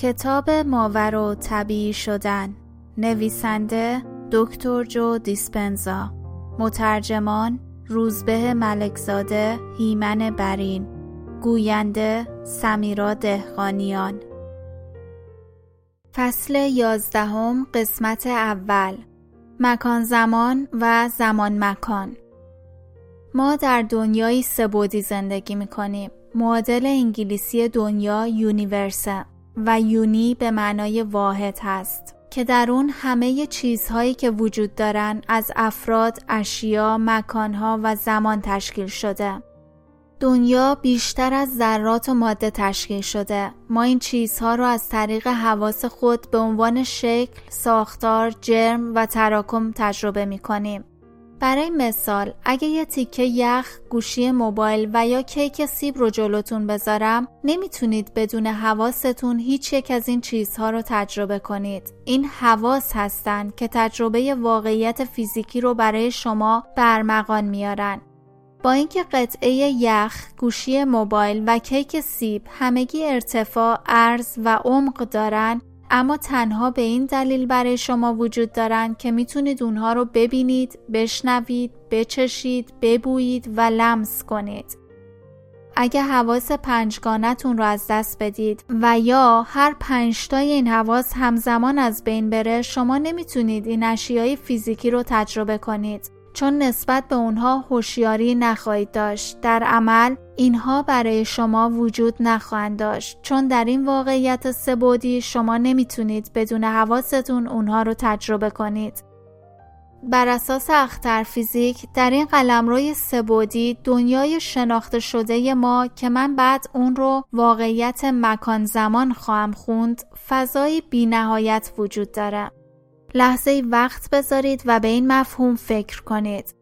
کتاب ماور و طبیعی شدن. نویسنده دکتر جو دیسپنزا. مترجمان روزبه ملکزاده هیمن برین. گوینده سمیرا دهقانیان. فصل یازدهم قسمت اول. مکان زمان و زمان مکان. ما در دنیای سبودی زندگی می کنیم. معادل انگلیسی دنیا یونیورسه. و یونی به معنای واحد هست که در اون همه چیزهایی که وجود دارن از افراد، اشیا، مکانها و زمان تشکیل شده. دنیا بیشتر از ذرات و ماده تشکیل شده. ما این چیزها رو از طریق حواس خود به عنوان شکل، ساختار، جرم و تراکم تجربه می کنیم. برای مثال اگه یه تیکه یخ، گوشی موبایل و یا کیک سیب رو جلوتون بذارم نمی‌تونید بدون حواستون هیچ یک از این چیزها رو تجربه کنید. این حواس هستن که تجربه واقعیت فیزیکی رو برای شما برمغان میارن. با اینکه قطعه یخ، گوشی موبایل و کیک سیب همگی ارتفاع، عرض و عمق دارن اما تنها به این دلیل برای شما وجود دارند که می‌تونید اونها رو ببینید، بشنوید، بچشید، ببویید و لمس کنید. اگه حواس پنجگانتون رو از دست بدید و یا هر پنجتای این حواس همزمان از بین بره شما نمی‌تونید این اشیای فیزیکی رو تجربه کنید. چون نسبت به اونها هوشیاری نخواهید داشت. در عمل اینها برای شما وجود نخواهند داشت. چون در این واقعیت سبودی شما نمی‌تونید بدون حواستون اونها رو تجربه کنید. بر اساس اختر فیزیک در این قلمروی سبودی دنیای شناخته شده ما که من بعد اون رو واقعیت مکان زمان خواهم خوند فضای بینهایت وجود داره. لحظه وقت بذارید و به این مفهوم فکر کنید.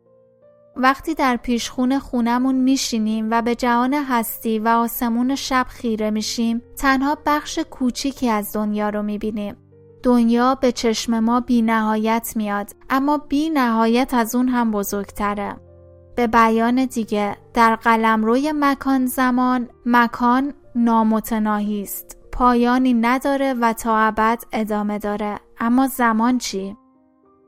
وقتی در پیشخون خونمون میشینیم و به جهان هستی و آسمون شب خیره میشیم تنها بخش کوچیکی از دنیا رو می‌بینیم. دنیا به چشم ما بی نهایت میاد اما بی نهایت از اون هم بزرگتره. به بیان دیگه در قلم روی مکان زمان مکان نامتناهی است. پایانی نداره و تا ابد ادامه داره اما زمان چی؟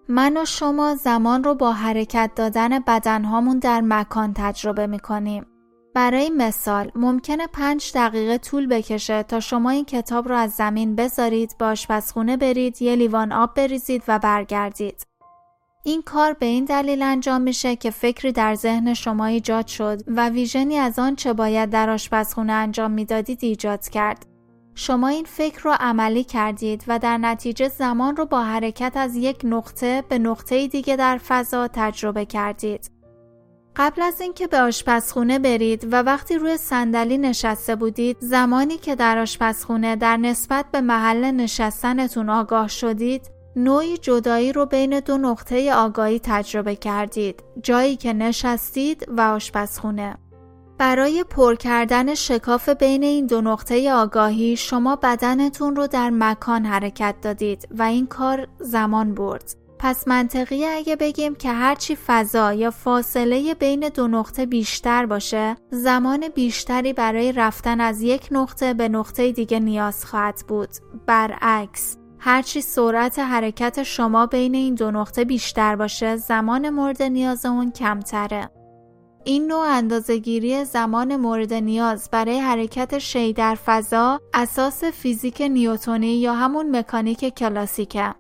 من و شما زمان رو با حرکت دادن بدنهامون در مکان تجربه می‌کنیم. برای مثال ممکنه پنج دقیقه طول بکشه تا شما این کتاب رو از زمین بذارید به آشپزخونه برید یه لیوان آب بریزید و برگردید. این کار به این دلیل انجام میشه که فکری در ذهن شما ایجاد شد و ویژنی از آن چه باید در آشپزخونه انجام می‌دادید ایجاد کرد. شما این فکر رو عملی کردید و در نتیجه زمان رو با حرکت از یک نقطه به نقطه دیگه در فضا تجربه کردید. قبل از اینکه به آشپزخونه برید و وقتی روی صندلی نشسته بودید زمانی که در آشپزخونه در نسبت به محل نشستنتون آگاه شدید نوعی جدایی رو بین دو نقطه آگاهی تجربه کردید جایی که نشستید و آشپزخونه برای پر کردن شکاف بین این دو نقطه آگاهی شما بدنتون رو در مکان حرکت دادید و این کار زمان برد. پس منطقی اگه بگیم که هرچی فضا یا فاصله بین دو نقطه بیشتر باشه زمان بیشتری برای رفتن از یک نقطه به نقطه دیگه نیاز خواهد بود. برعکس هرچی سرعت حرکت شما بین این دو نقطه بیشتر باشه زمان مورد نیاز اون کمتره. این نوع اندازهگیری زمان مورد نیاز برای حرکت شی در فضا اساس فیزیک نیوتونی یا همون مکانیک کلاسیکه.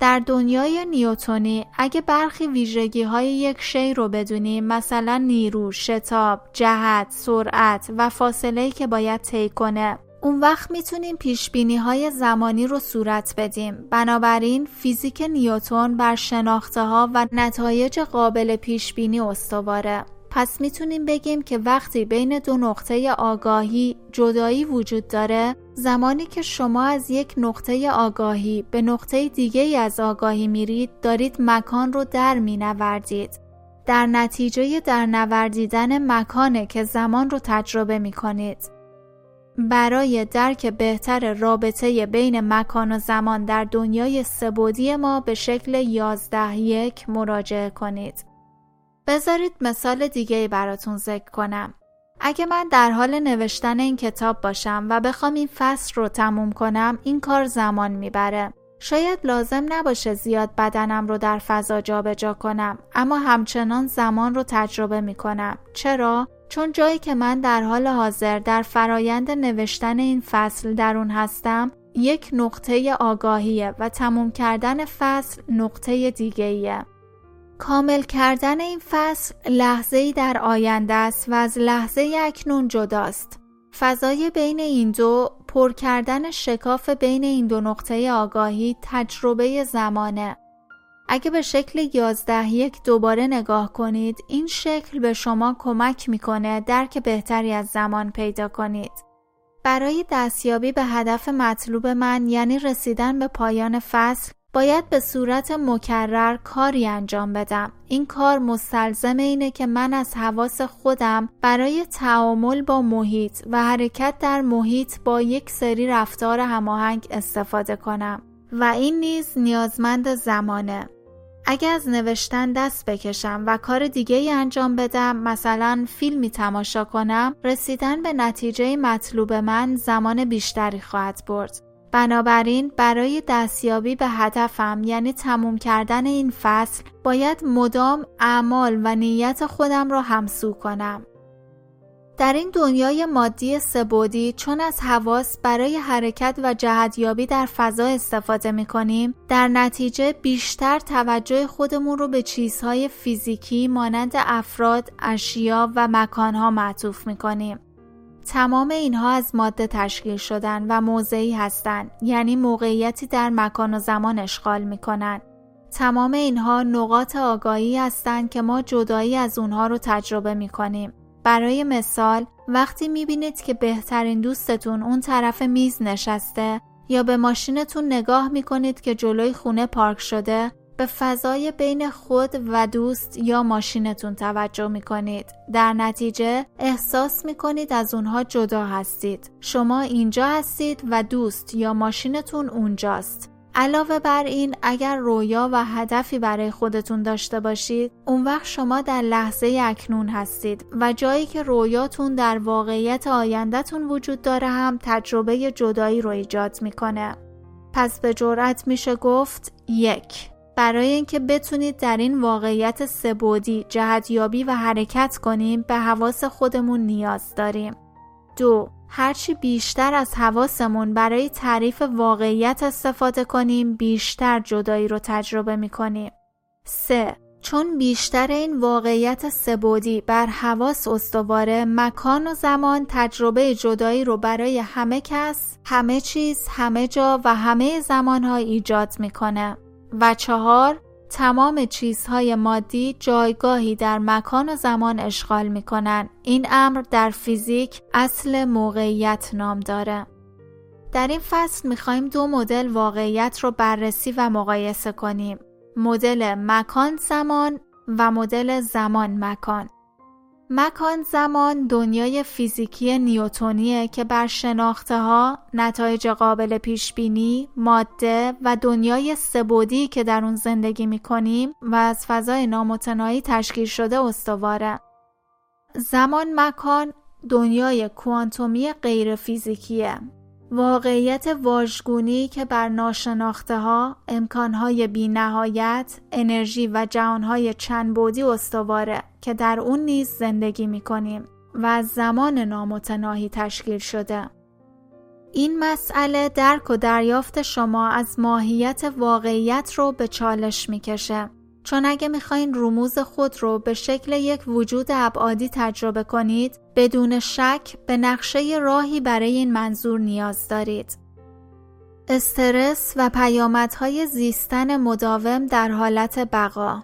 در دنیای نیوتونی اگه برخی ویژگی های یک شی رو بدونیم مثلا نیرو، شتاب، جهت، سرعت و فاصله که باید طی کنه اون وقت می‌تونیم پیش بینی های زمانی رو صورت بدیم. بنابراین فیزیک نیوتون بر شناخته ها و نتایج قابل پیش بینی استواره. پس می‌تونیم بگیم که وقتی بین دو نقطه آگاهی جدایی وجود داره زمانی که شما از یک نقطه آگاهی به نقطه دیگه از آگاهی میرید دارید مکان رو در مینوردید در نتیجه در نوردیدن مکانه که زمان رو تجربه می کنید. برای درک بهتر رابطه بین مکان و زمان در دنیای سبودی ما به شکل 11 یک مراجعه کنید. بذارید مثال دیگه براتون ذکر کنم. اگه من در حال نوشتن این کتاب باشم و بخوام این فصل رو تموم کنم این کار زمان می‌بره. شاید لازم نباشه زیاد بدنم رو در فضا جابجا کنم اما همچنان زمان رو تجربه می‌کنم. چرا؟ چون جایی که من در حال حاضر در فرایند نوشتن این فصل در اون هستم یک نقطه آگاهیه و تموم کردن فصل نقطه دیگه ایه. کامل کردن این فصل لحظه در آینده است و از لحظه اکنون جداست. فضای بین این دو پر کردن شکاف بین این دو نقطه آگاهی تجربه زمانه. اگه به شکل 11 یک دوباره نگاه کنید این شکل به شما کمک می‌کنه درک بهتری از زمان پیدا کنید. برای دستیابی به هدف مطلوب من یعنی رسیدن به پایان فصل باید به صورت مکرر کاری انجام بدم. این کار مستلزم اینه که من از حواس خودم برای تعامل با محیط و حرکت در محیط با یک سری رفتار هماهنگ استفاده کنم و این نیز نیازمند زمانه. اگه از نوشتن دست بکشم و کار دیگه ای انجام بدم مثلا فیلمی تماشا کنم رسیدن به نتیجه مطلوب من زمان بیشتری خواهد برد. بنابراین برای دستیابی به هدفم یعنی تموم کردن این فصل باید مدام اعمال و نیت خودم را همسو کنم. در این دنیای مادی سبودی چون از حواس برای حرکت و جهتیابی در فضا استفاده می کنیم در نتیجه بیشتر توجه خودمون رو به چیزهای فیزیکی مانند افراد، اشیا و مکانها معطوف می کنیم. تمام اینها از ماده تشکیل شدن و موضعی هستند یعنی موقعیتی در مکان و زمان اشغال می کنند. تمام اینها نقاط آگاهی هستند که ما جدایی از اونها رو تجربه می کنیم. برای مثال وقتی می بینید که بهترین دوستتون اون طرف میز نشسته یا به ماشینتون نگاه می کنید که جلوی خونه پارک شده به فضای بین خود و دوست یا ماشینتون توجه می کنید. در نتیجه احساس می کنید از اونها جدا هستید. شما اینجا هستید و دوست یا ماشینتون اونجاست. علاوه بر این اگر رویا و هدفی برای خودتون داشته باشید اون وقت شما در لحظه اکنون هستید و جایی که رویاتون در واقعیت آیندهتون وجود داره هم تجربه جدایی رو ایجاد می‌کنه پس به جرأت میشه گفت یک برای اینکه بتونید در این واقعیت سبودی جهتیابی و حرکت کنیم به حواس خودمون نیاز داریم. دو هرچی بیشتر از حواسمون برای تعریف واقعیت استفاده کنیم بیشتر جدایی رو تجربه می کنیم. 3. چون بیشتر این واقعیت سبودی بر حواس استواره مکان و زمان تجربه جدایی رو برای همه کس، همه چیز، همه جا و همه زمانها ایجاد می‌کنه. و چهار تمام چیزهای مادی جایگاهی در مکان و زمان اشغال می کنن. این امر در فیزیک اصل موقعیت نام داره. در این فصل می خواهیم دو مدل واقعیت رو بررسی و مقایسه کنیم. مدل مکان زمان و مدل زمان مکان. مکان زمان دنیای فیزیکی نیوتونیه که بر شناخته ها، نتایج قابل پیش بینی، ماده و دنیای سبودی که در اون زندگی می کنیم و از فضای نامتناهی تشکیل شده استواره. زمان مکان دنیای کوانتومی غیر فیزیکیه. واقعیت واژگونی که بر ناشناخته ها، امکانهای بی نهایت، انرژی و جهانهای چند بودی استواره که در اون نیز زندگی می کنیم و از زمان نامتناهی تشکیل شده. این مسئله درک و دریافت شما از ماهیت واقعیت رو به چالش می‌کشه. چون اگه می‌خواین رموز خود رو به شکل یک وجود ابعادی تجربه کنید بدون شک به نقشه راهی برای این منظور نیاز دارید. استرس و پیامدهای زیستن مداوم در حالت بقا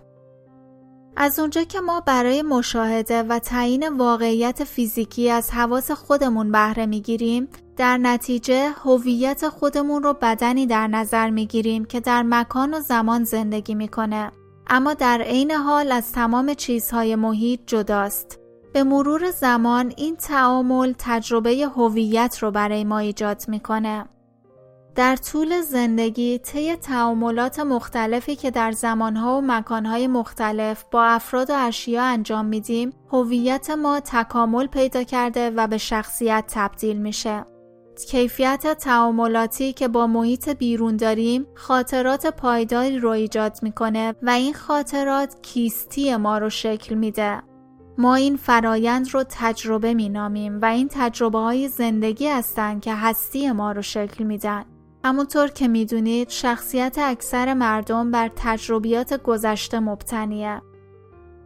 از اونجا که ما برای مشاهده و تعیین واقعیت فیزیکی از حواس خودمون بهره می‌گیریم در نتیجه هویت خودمون رو بدنی در نظر می‌گیریم که در مکان و زمان زندگی می‌کنه اما در عین حال از تمام چیزهای محیط جداست. به مرور زمان این تعامل تجربه هویت رو برای ما ایجاد می‌کنه. در طول زندگی طی تعاملات مختلفی که در زمانها و مکانهای مختلف با افراد و اشیا انجام میدیم هویت ما تکامل پیدا کرده و به شخصیت تبدیل میشه کیفیت تعاملاتی که با محیط بیرون داریم خاطرات پایداری رو ایجاد می‌کنه و این خاطرات کیستی ما رو شکل میده ما این فرایند رو تجربه مینامیم و این تجربه های زندگی هستند که هستی ما رو شکل میدن همونطور که می‌دونید شخصیت اکثر مردم بر تجربیات گذشته مبتنیه.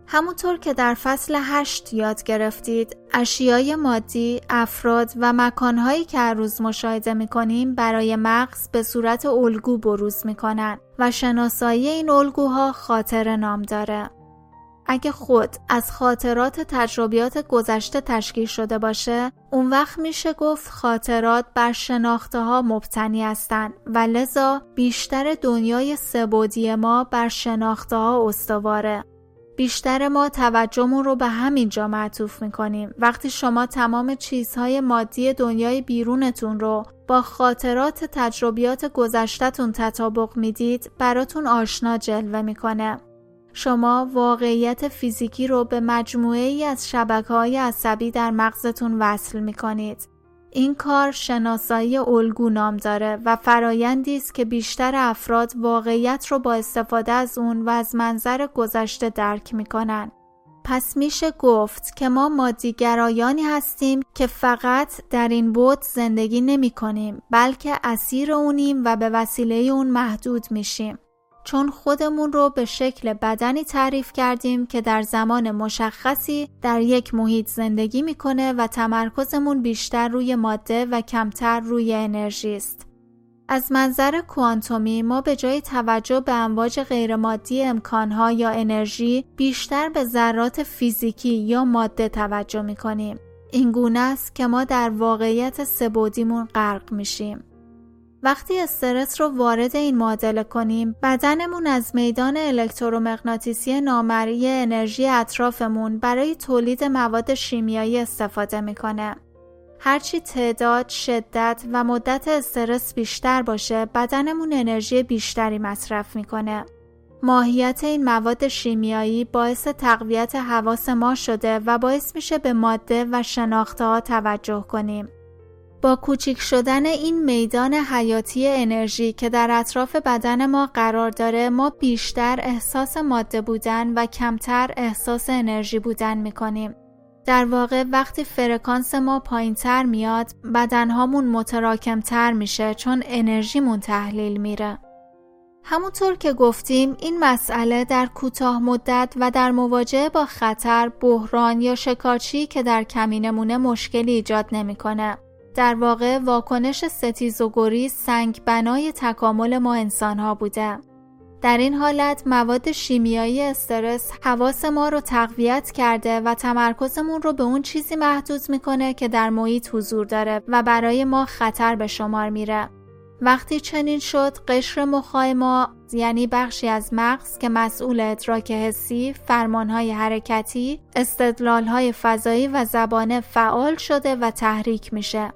همونطور که در فصل هشت یاد گرفتید اشیای مادی، افراد و مکانهایی که هر روز مشاهده می‌کنیم برای مغز به صورت الگو بروز می‌کنن و شناسایی این الگوها خاطر نام داره. اگه خود از خاطرات تجربیات گذشته تشکیل شده باشه اون وقت میشه گفت خاطرات بر شناخته ها مبتنی هستند و لذا بیشتر دنیای سبودی ما بر شناخته ها استواره. بیشتر ما توجهمون رو به همین جا معطوف می‌کنیم. وقتی شما تمام چیزهای مادی دنیای بیرونتون رو با خاطرات تجربیات گذشتهتون تطابق می‌دید براتون آشنا جلوه می‌کنه. شما واقعیت فیزیکی رو به مجموعه ای از شبکه های عصبی در مغزتون وصل می کنید. این کار شناسایی الگو نام داره و فرایندی است که بیشتر افراد واقعیت رو با استفاده از اون و از منظر گذشته درک می‌کنن. پس میشه گفت که ما مادیگرایانی هستیم که فقط در این بود زندگی نمی کنیم بلکه اسیر اونیم و به وسیله اون محدود میشیم. چون خودمون رو به شکل بدنی تعریف کردیم که در زمان مشخصی در یک محیط زندگی می‌کنه و تمرکزمون بیشتر روی ماده و کمتر روی انرژی است. از منظر کوانتومی ما به جای توجه به امواج غیرمادی امکانها یا انرژی بیشتر به ذرات فیزیکی یا ماده توجه می‌کنیم. این گونه است که ما در واقعیت سبودیمون غرق میشیم. وقتی استرس رو وارد این معادله کنیم بدنمون از میدان الکترومغناطیسی نامرئی انرژی اطرافمون برای تولید مواد شیمیایی استفاده می‌کنه. هرچی تعداد، شدت و مدت استرس بیشتر باشه بدنمون انرژی بیشتری مصرف می‌کنه. ماهیت این مواد شیمیایی باعث تقویت حواس ما شده و باعث میشه به ماده و شناخته توجه کنیم. با کوچیک شدن این میدان حیاتی انرژی که در اطراف بدن ما قرار داره ما بیشتر احساس ماده بودن و کمتر احساس انرژی بودن می‌کنیم. در واقع وقتی فرکانس ما پایین تر میاد بدنهامون متراکم تر میشه چون انرژیمون تحلیل میره. همونطور که گفتیم این مسئله در کوتاه مدت و در مواجهه با خطر، بحران یا شکارچی که در کمینمونه مشکلی ایجاد نمی‌کنه. در واقع واکنش ستیز و گریز سنگ بنای تکامل ما انسان ها بوده. در این حالت مواد شیمیایی استرس حواس ما رو تقویت کرده و تمرکزمون رو به اون چیزی محدود می‌کنه که در محیط حضور داره و برای ما خطر به شمار میره. وقتی چنین شد قشر مخای ما یعنی بخشی از مغز که مسئول ادراک حسی، فرمانهای حرکتی، استدلالهای فضایی و زبانه فعال شده و تحریک میشه.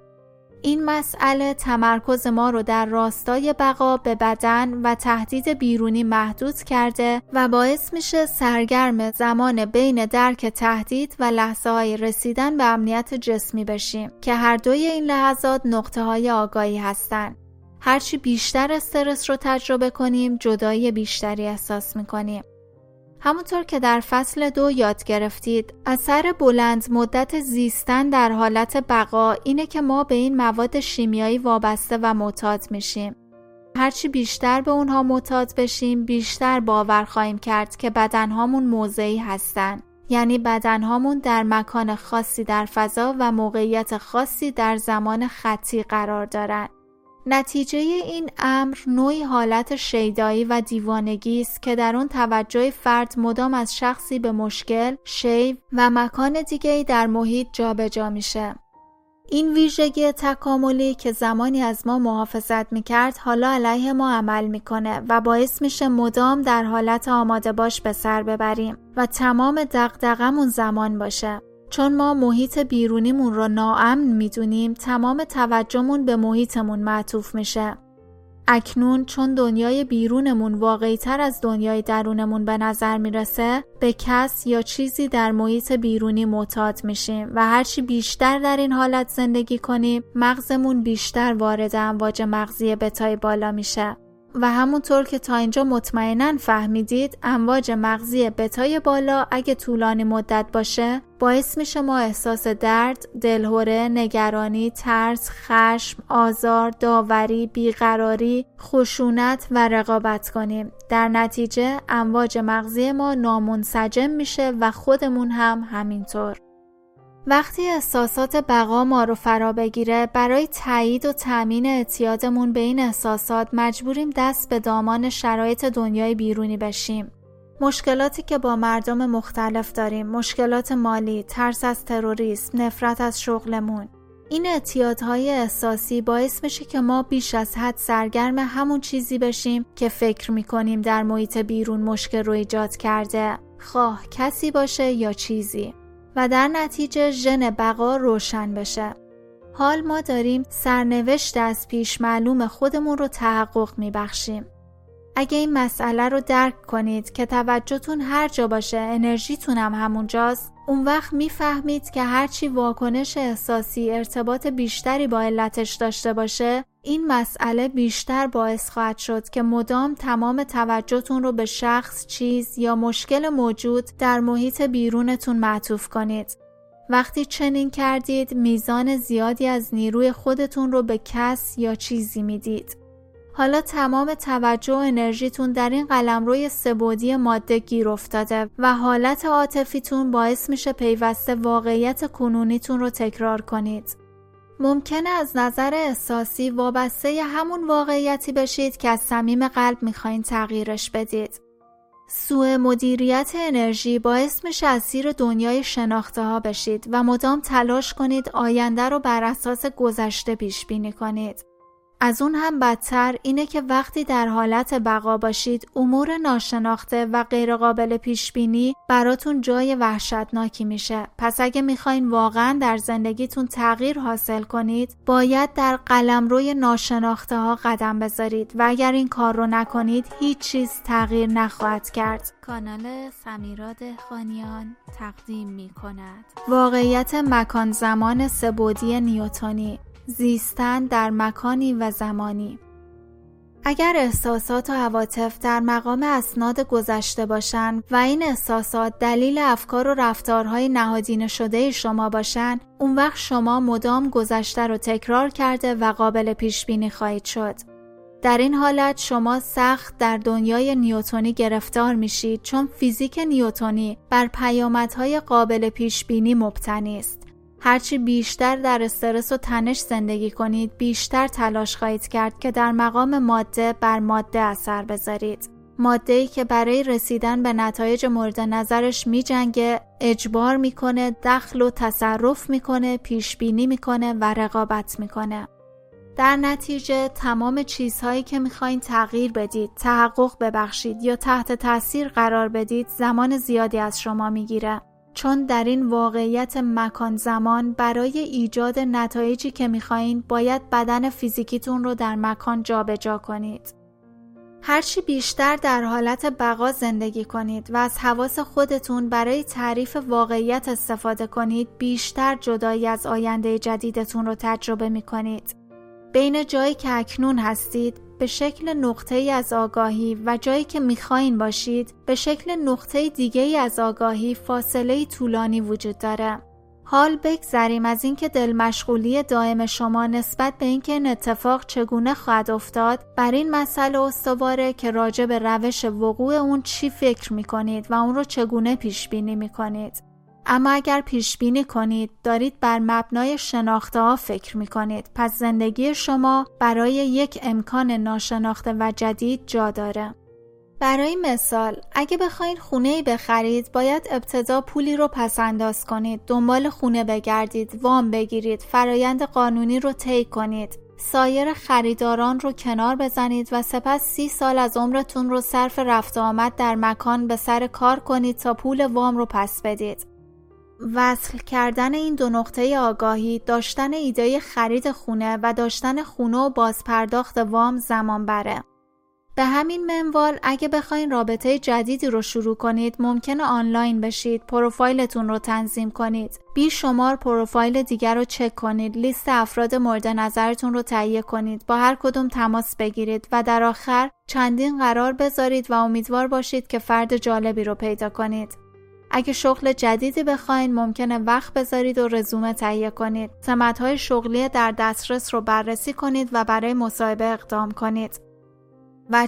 این مسئله تمرکز ما رو در راستای بقا به بدن و تهدید بیرونی محدود کرده و باعث میشه سرگرم زمان بین درک تهدید و لحظه های رسیدن به امنیت جسمی بشیم که هر دوی این لحظات نقطه های آگاهی هستند. هرچی بیشتر استرس رو تجربه کنیم جدایی بیشتری احساس می‌کنیم. همونطور که در فصل دو یاد گرفتید اثر بلند مدت زیستن در حالت بقا اینه که ما به این مواد شیمیایی وابسته و معتاد میشیم. هرچی بیشتر به اونها معتاد بشیم بیشتر باور خواهیم کرد که بدنهامون موضعی هستن. یعنی بدنهامون در مکان خاصی در فضا و موقعیت خاصی در زمان خطی قرار دارند. نتیجه این امر نوعی حالت شیدایی و دیوانگی است که در آن توجه فرد مدام از شخصی به مشکل، شی و مکان دیگری در محیط جابجا میشه. این ویژگی تکاملی که زمانی از ما محافظت می‌کرد حالا علیه ما عمل می‌کنه و باعث میشه مدام در حالت آماده باش به سر ببریم و تمام دقدقمون زمان باشه. چون ما محیط بیرونیمون رو ناامن می‌دونیم تمام توجهمون به محیطمون معطوف میشه. اکنون چون دنیای بیرونمون واقعی تر از دنیای درونمون به نظر می‌رسه به کس یا چیزی در محیط بیرونی معتاد میشیم و هرچی بیشتر در این حالت زندگی کنیم مغزمون بیشتر وارد امواج مغزی بتای بالا میشه و همونطور که تا اینجا مطمئنا فهمیدید امواج مغزی بتای بالا اگه طولانی مدت باشه باعث میشه ما احساس درد، دلهوره، نگرانی، ترس، خشم، آزار، داوری، بیقراری، خشونت و رقابت کنیم. در نتیجه امواج مغزی ما نامنسجم میشه و خودمون هم همینطور. وقتی احساسات بقا ما رو فرا بگیره برای تایید و تأمین اعتیادمون به این احساسات مجبوریم دست به دامان شرایط دنیای بیرونی بشیم. مشکلاتی که با مردم مختلف داریم، مشکلات مالی، ترس از تروریسم، نفرت از شغلمون. این اعتیادهای احساسی باعث میشه که ما بیش از حد سرگرم همون چیزی بشیم که فکر می‌کنیم در محیط بیرون مشکل رو ایجاد کرده. خواه کسی باشه یا چیزی. و در نتیجه ژن بقا روشن بشه. حال ما داریم سرنوشت از پیش معلوم خودمون رو تحقق میبخشیم. اگه این مسئله رو درک کنید که توجهتون هر جا باشه انرژیتون هم همونجاست اون وقت می‌فهمید که هرچی واکنش احساسی ارتباط بیشتری با علتش داشته باشه این مسئله بیشتر باعث خواهد شد که مدام تمام توجهتون رو به شخص، چیز یا مشکل موجود در محیط بیرونتون معطوف کنید. وقتی چنین کردید میزان زیادی از نیروی خودتون رو به کس یا چیزی می‌دید. حالا تمام توجه و انرژیتون در این قلمروی سبودی ماده گیر افتاده و حالت عاطفیتون باعث میشه پیوسته واقعیت کنونیتون رو تکرار کنید. ممکنه از نظر احساسی وابسته همون واقعیتی بشید که از صمیم قلب می‌خواین تغییرش بدید. سوء مدیریت انرژی باعث میشه از زیر دنیای شناخته ها بشید و مدام تلاش کنید آینده رو بر اساس گذشته پیش بینی کنید. از اون هم بدتر اینه که وقتی در حالت بقا باشید امور ناشناخته و غیرقابل پیش بینی براتون جای وحشتناکی میشه. پس اگه می‌خواین واقعا در زندگیتون تغییر حاصل کنید باید در قلمروی ناشناخته ها قدم بذارید و اگر این کار رو نکنید هیچ چیز تغییر نخواهد کرد. کانال سمیراد خانیان تقدیم می کند واقعیت مکان زمان سبودی نیوتونی. زیستن در مکانی و زمانی. اگر احساسات و عواطف در مقام اسناد گذشته باشند و این احساسات دلیل افکار و رفتارهای نهادینه شده شما باشند اون وقت شما مدام گذشته رو تکرار کرده و قابل پیش بینی خواهید شد. در این حالت شما سخت در دنیای نیوتونی گرفتار میشید چون فیزیک نیوتونی بر پیامدهای قابل پیش بینی مبتنی است. هرچی بیشتر در استرس و تنش زندگی کنید بیشتر تلاش خواهید کرد که در مقام ماده بر ماده اثر بذارید. ماده ای که برای رسیدن به نتایج مورد نظرش می جنگه، اجبار می‌کنه، دخل و تصرف می‌کنه، پیش بینی می‌کنه و رقابت می‌کنه. در نتیجه تمام چیزهایی که می‌خواین تغییر بدید، تحقق ببخشید یا تحت تاثیر قرار بدید زمان زیادی از شما می‌گیره. چون در این واقعیت مکان زمان برای ایجاد نتایجی که می‌خواین باید بدن فیزیکیتون رو در مکان جابجا جا کنید. هرچی بیشتر در حالت بقا زندگی کنید و از حواس خودتون برای تعریف واقعیت استفاده کنید بیشتر جدایی از آینده جدیدتون رو تجربه می کنید. بین جایی که اکنون هستید به شکل نقطه ای از آگاهی و جایی که می‌خواین باشید به شکل نقطه دیگه ای از آگاهی فاصله طولانی وجود داره. حال بگذریم از اینکه دل مشغولی دائم شما نسبت به اینکه این اتفاق چگونه خواهد افتاد بر این مسئله استواره که راجع به روش وقوع اون چی فکر می کنید و اون رو چگونه پیش بینی می کنید. اما اگر پیش بینی کنید دارید بر مبنای شناخته ها فکر می کنید پس زندگی شما برای یک امکان ناشناخته و جدید جا داره. برای مثال اگه بخواید خونه ای بخرید باید ابتدا پولی رو پس انداز کنید. دنبال خونه بگردید وام بگیرید فرایند قانونی رو طی کنید. سایر خریداران رو کنار بزنید و سپس سی سال از عمرتون رو صرف رفت آمد در مکان به سر کار کنید تا پول وام رو پس بدید. وصل کردن این دو نقطه آگاهی داشتن ایده خرید خونه و داشتن خونه و بازپرداخت وام زمان بره. به همین منوال اگه بخواین رابطه جدیدی رو شروع کنید ممکنه آنلاین بشید پروفایلتون رو تنظیم کنید بی شمار پروفایل دیگر رو چک کنید لیست افراد مورد نظرتون رو تهیه کنید با هر کدوم تماس بگیرید و در آخر چندین قرار بذارید و امیدوار باشید که فرد جالبی رو پیدا کنید اگه شغل جدیدی بخواین ممکنه وقت بذارید و رزومه تهیه کنید. سمتهای شغلی در دسترس رو بررسی کنید و برای مصاحبه اقدام کنید.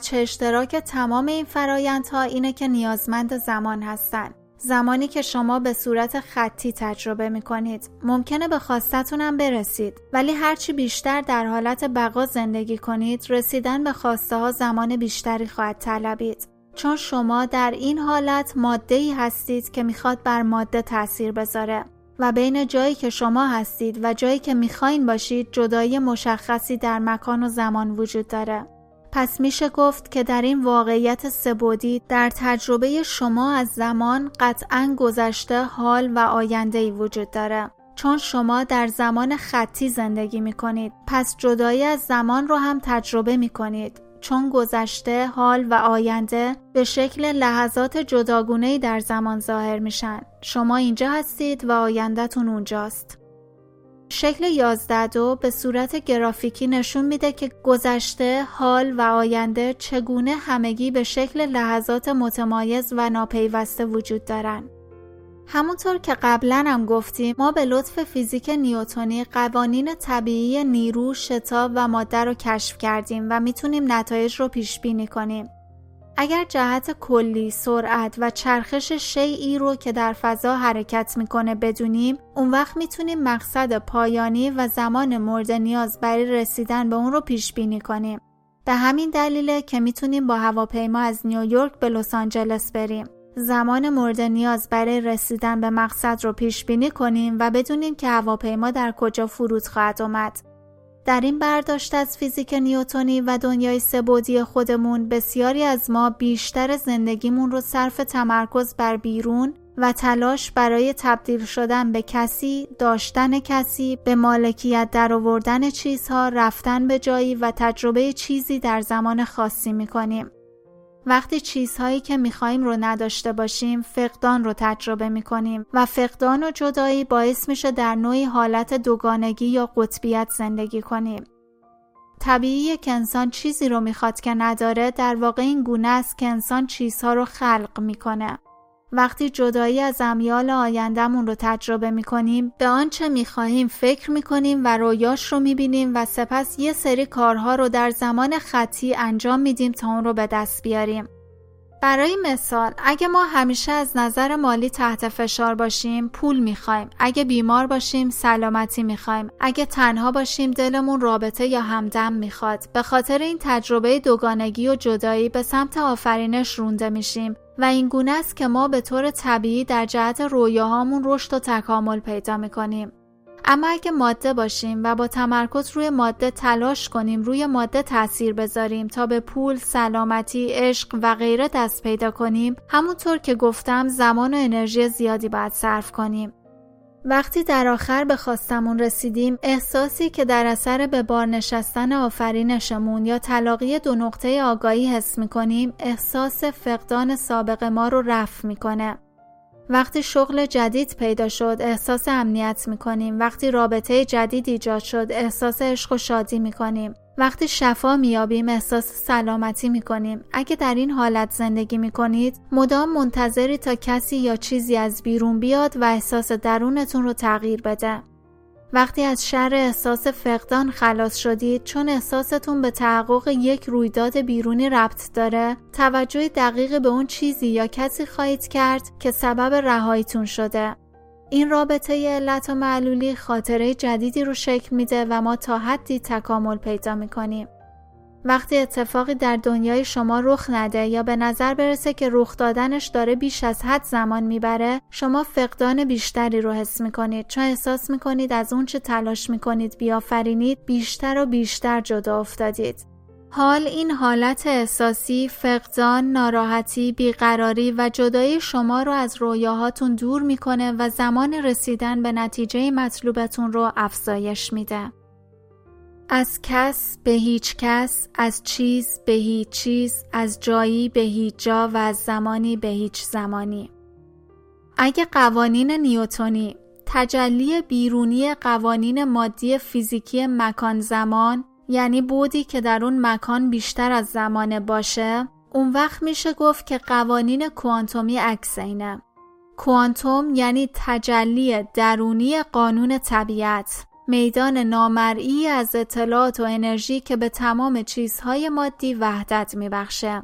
چه اشتراک تمام این فرایندها اینه که نیازمند زمان هستند. زمانی که شما به صورت خطی تجربه می کنید ممکنه به خواستتون هم برسید. ولی هرچی بیشتر در حالت بقا زندگی کنید رسیدن به خواسته ها زمان بیشتری خواهد طلبید. چون شما در این حالت ماده ای هستید که می‌خواد بر ماده تاثیر بذاره و بین جایی که شما هستید و جایی که می‌خواین باشید جدایی مشخصی در مکان و زمان وجود داره. پس میشه گفت که در این واقعیت سبودی در تجربه شما از زمان قطعا گذشته حال و آینده ای وجود داره. چون شما در زمان خطی زندگی می کنید پس جدایی از زمان رو هم تجربه می کنید چون گذشته حال و آینده به شکل لحظات جداگونه در زمان ظاهر میشن شما اینجا هستید و آیندهتون اونجاست شکل 11 دو به صورت گرافیکی نشون میده که گذشته، حال و آینده چگونه همگی به شکل لحظات متمایز و ناپیوسته وجود دارن. همونطور که قبلا هم گفتیم ما به لطف فیزیک نیوتونی قوانین طبیعی نیرو، شتاب و ماده رو کشف کردیم و می‌تونیم نتایج رو پیش بینی کنیم. اگر جهت کلی، سرعت و چرخش شیعی رو که در فضا حرکت می‌کنه بدونیم اون وقت می‌تونیم مقصد پایانی و زمان مورد نیاز برای رسیدن به اون رو پیش بینی کنیم. به همین دلیله که می‌تونیم با هواپیما از نیویورک به لس آنجلس بریم. زمان مورد نیاز برای رسیدن به مقصد رو پیش بینی کنیم و بدونیم که هواپیما در کجا فرود خواهد آمد. در این برداشت از فیزیک نیوتونی و دنیای سبودی خودمون بسیاری از ما بیشتر زندگیمون رو صرف تمرکز بر بیرون و تلاش برای تبدیل شدن به کسی، داشتن کسی، به مالکیت در آوردن چیزها، رفتن به جایی و تجربه چیزی در زمان خاصی می‌کنیم. وقتی چیزهایی که میخواییم رو نداشته باشیم فقدان رو تجربه می‌کنیم و فقدان و جدایی باعث میشه در نوعی حالت دوگانگی یا قطبیت زندگی کنیم. طبیعیه که انسان چیزی رو می‌خواد که نداره در واقع این گونه است که انسان چیزها رو خلق می‌کنه. وقتی جدایی از امیال آیندهمون رو تجربه می‌کنیم به آنچه می‌خواهیم فکر می‌کنیم و رویاش رو می‌بینیم و سپس یه سری کارها رو در زمان خطی انجام میدیم تا اون رو به دست بیاریم. برای مثال اگه ما همیشه از نظر مالی تحت فشار باشیم پول می‌خوایم. اگه بیمار باشیم سلامتی می‌خوایم. اگه تنها باشیم دلمون رابطه یا همدم می‌خواد. به خاطر این تجربه دوگانگی و جدایی به سمت آفرینش رونده میشیم و این گونه است که ما به طور طبیعی در جهت رویاهامون رشد و تکامل پیدا می‌کنیم. اما اگه ماده باشیم و با تمرکز روی ماده تلاش کنیم روی ماده تاثیر بذاریم تا به پول، سلامتی، عشق و غیره دست پیدا کنیم همونطور که گفتم زمان و انرژی زیادی باید صرف کنیم. وقتی در آخر به خواستمون رسیدیم احساسی که در اثر به بار نشستن آفرینشمون یا تلاقی دو نقطه آگاهی حس می‌کنیم احساس فقدان سابق ما رو رفع می‌کنه وقتی شغل جدید پیدا شد احساس امنیت می‌کنیم. وقتی رابطه جدید ایجاد شد احساس عشق و شادی می‌کنیم. وقتی شفا میابیم احساس سلامتی می‌کنیم. اگه در این حالت زندگی می‌کنید مدام منتظری تا کسی یا چیزی از بیرون بیاد و احساس درونتون رو تغییر بده. وقتی از شر احساس فقدان خلاص شدید چون احساستون به تحقق یک رویداد بیرونی ربط داره توجه دقیق به اون چیزی یا کسی خواهید کرد که سبب رهاییتون شده این رابطه علت و معلولی خاطره جدیدی رو شکل میده و ما تا حدی تکامل پیدا می‌کنیم. وقتی اتفاقی در دنیای شما رخ نده یا به نظر برسه که رخ دادنش داره بیش از حد زمان می‌بره شما فقدان بیشتری رو حس می‌کنید چون احساس می‌کنید از اون چه تلاش می‌کنید بیافرینید بیشتر و بیشتر جدا افتادید حال این حالت احساسی فقدان، ناراحتی، بیقراری و جدایی شما رو از رویاهاتون دور می‌کنه و زمان رسیدن به نتیجه مطلوبتون رو افزایش میده. از کس به هیچ کس، از چیز به هیچ چیز، از جایی به هیچ جا و از زمانی به هیچ زمانی. اگه قوانین نیوتونی تجلی بیرونی قوانین مادی فیزیکی مکان زمان یعنی بودی که در اون مکان بیشتر از زمانه باشه اون وقت میشه گفت که قوانین کوانتومی عکس اینه کوانتوم یعنی تجلی درونی قانون طبیعت میدان نامرئی از اطلاعات و انرژی که به تمام چیزهای مادی وحدت میبخشه.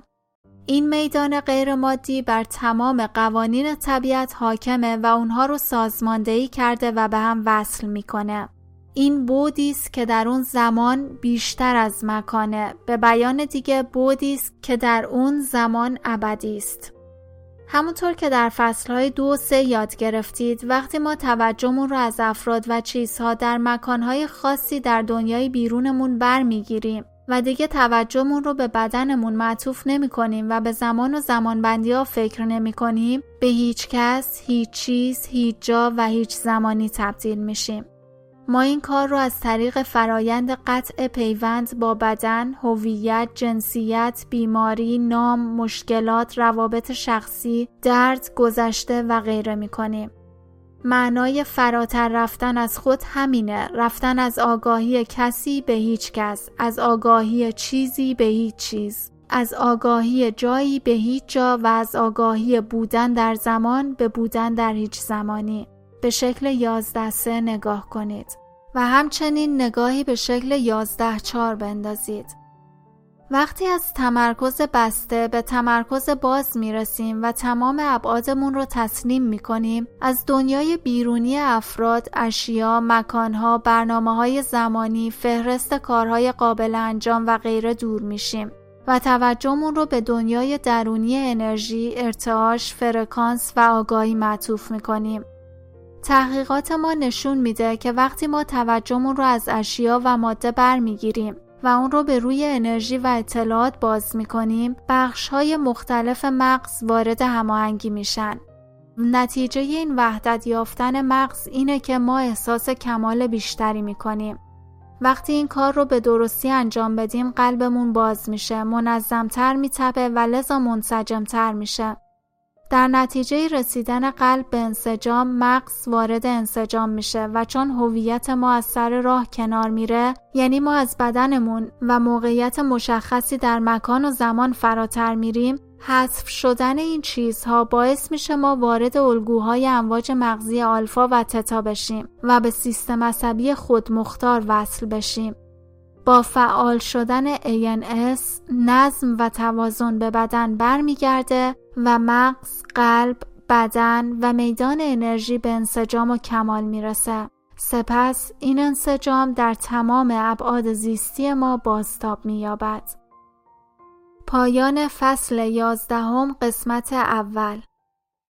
این میدان غیر مادی بر تمام قوانین طبیعت حاکمه و اونها رو سازماندهی کرده و به هم وصل می‌کنه. این بودی است که در اون زمان بیشتر از مکانه. به بیان دیگه بودی است که در اون زمان ابدی است. همونطور که در فصلهای دو و سه یاد گرفتید وقتی ما توجهمون رو از افراد و چیزها در مکانهای خاصی در دنیای بیرونمون برمیگیریم و دیگه توجهمون رو به بدنمون معطوف نمی کنیم و به زمان و زمانبندی ها فکر نمی کنیم به هیچ کس، هیچ چیز، هیچ جا و هیچ زمانی تبدیل میشیم. ما این کار رو از طریق فرایند قطع پیوند با بدن، هویت، جنسیت، بیماری، نام، مشکلات، روابط شخصی، درد، گذشته و غیره می کنیم. معنای فراتر رفتن از خود همینه رفتن از آگاهی کسی به هیچ کس از آگاهی چیزی به هیچ چیز از آگاهی جایی به هیچ جا و از آگاهی بودن در زمان به بودن در هیچ زمانی به شکل یازده سه نگاه کنید و همچنین نگاهی به شکل یازده چار بندازید وقتی از تمرکز بسته به تمرکز باز می رسیم و تمام ابعادمون رو تسلیم می کنیم از دنیای بیرونی افراد، اشیا، مکانها، برنامه های زمانی، فهرست کارهای قابل انجام و غیره دور میشیم و توجهمون رو به دنیای درونی انرژی، ارتعاش، فرکانس و آگاهی معطوف می کنیم. تحقیقات ما نشون میده که وقتی ما توجهمون رو از اشیا و ماده برمیگیریم و اون رو به روی انرژی و اطلاعات باز می‌کنیم بخش های مختلف مغز وارد هماهنگی میشن. نتیجه این وحدت یافتن مغز اینه که ما احساس کمال بیشتری می‌کنیم. وقتی این کار رو به درستی انجام بدیم قلبمون باز میشه منظمتر میتپه و لذا منسجمتر میشه. در نتیجه رسیدن قلب به انسجام مغز وارد انسجام میشه و چون هویت ما از سر راه کنار میره یعنی ما از بدنمون و موقعیت مشخصی در مکان و زمان فراتر میریم حذف شدن این چیزها باعث میشه ما وارد الگوهای امواج مغزی آلفا و تتا بشیم و به سیستم عصبی خودمختار وصل بشیم. با فعال شدن ANS نظم و توازن به بدن برمیگرده و مغز، قلب، بدن و میدان انرژی به انسجام و کمال می‌رسه. سپس این انسجام در تمام ابعاد زیستی ما بازتاب مییابد. پایان فصل یازدهم قسمت اول